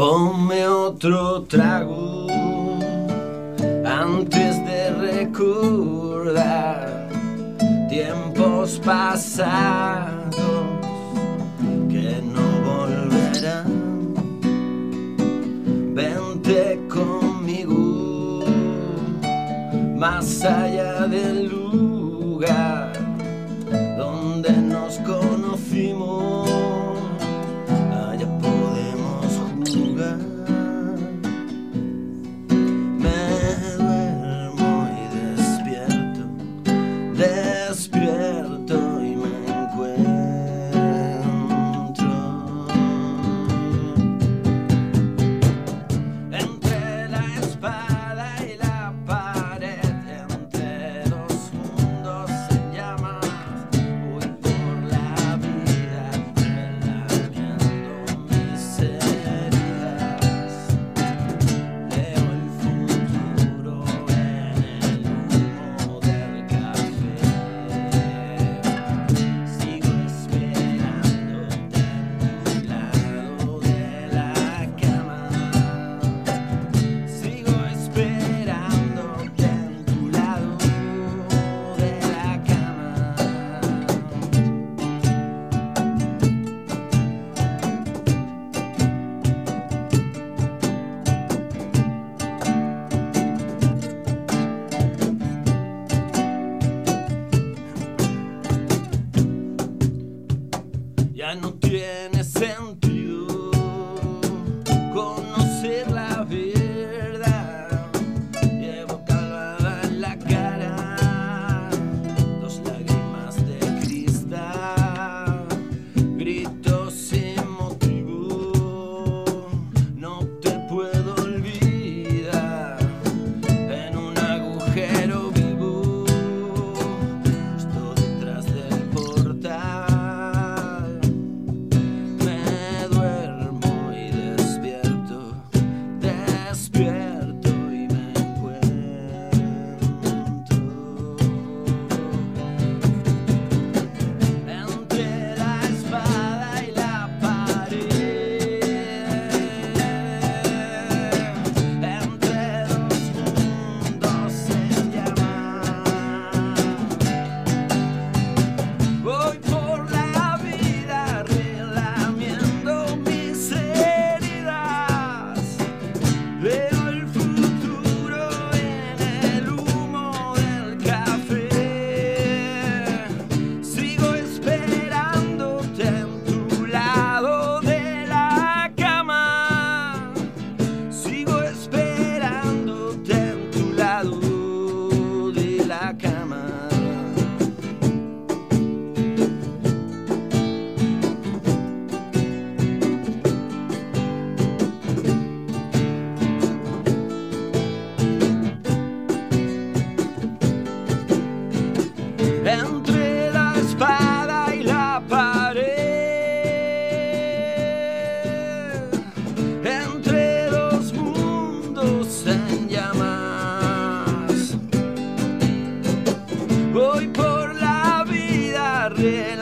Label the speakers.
Speaker 1: Ponme otro trago antes de recordar tiempos pasados que no volverán. Vente conmigo más allá del lugar donde nos conocimos. ya no tiene é, né, sentido. Yeah.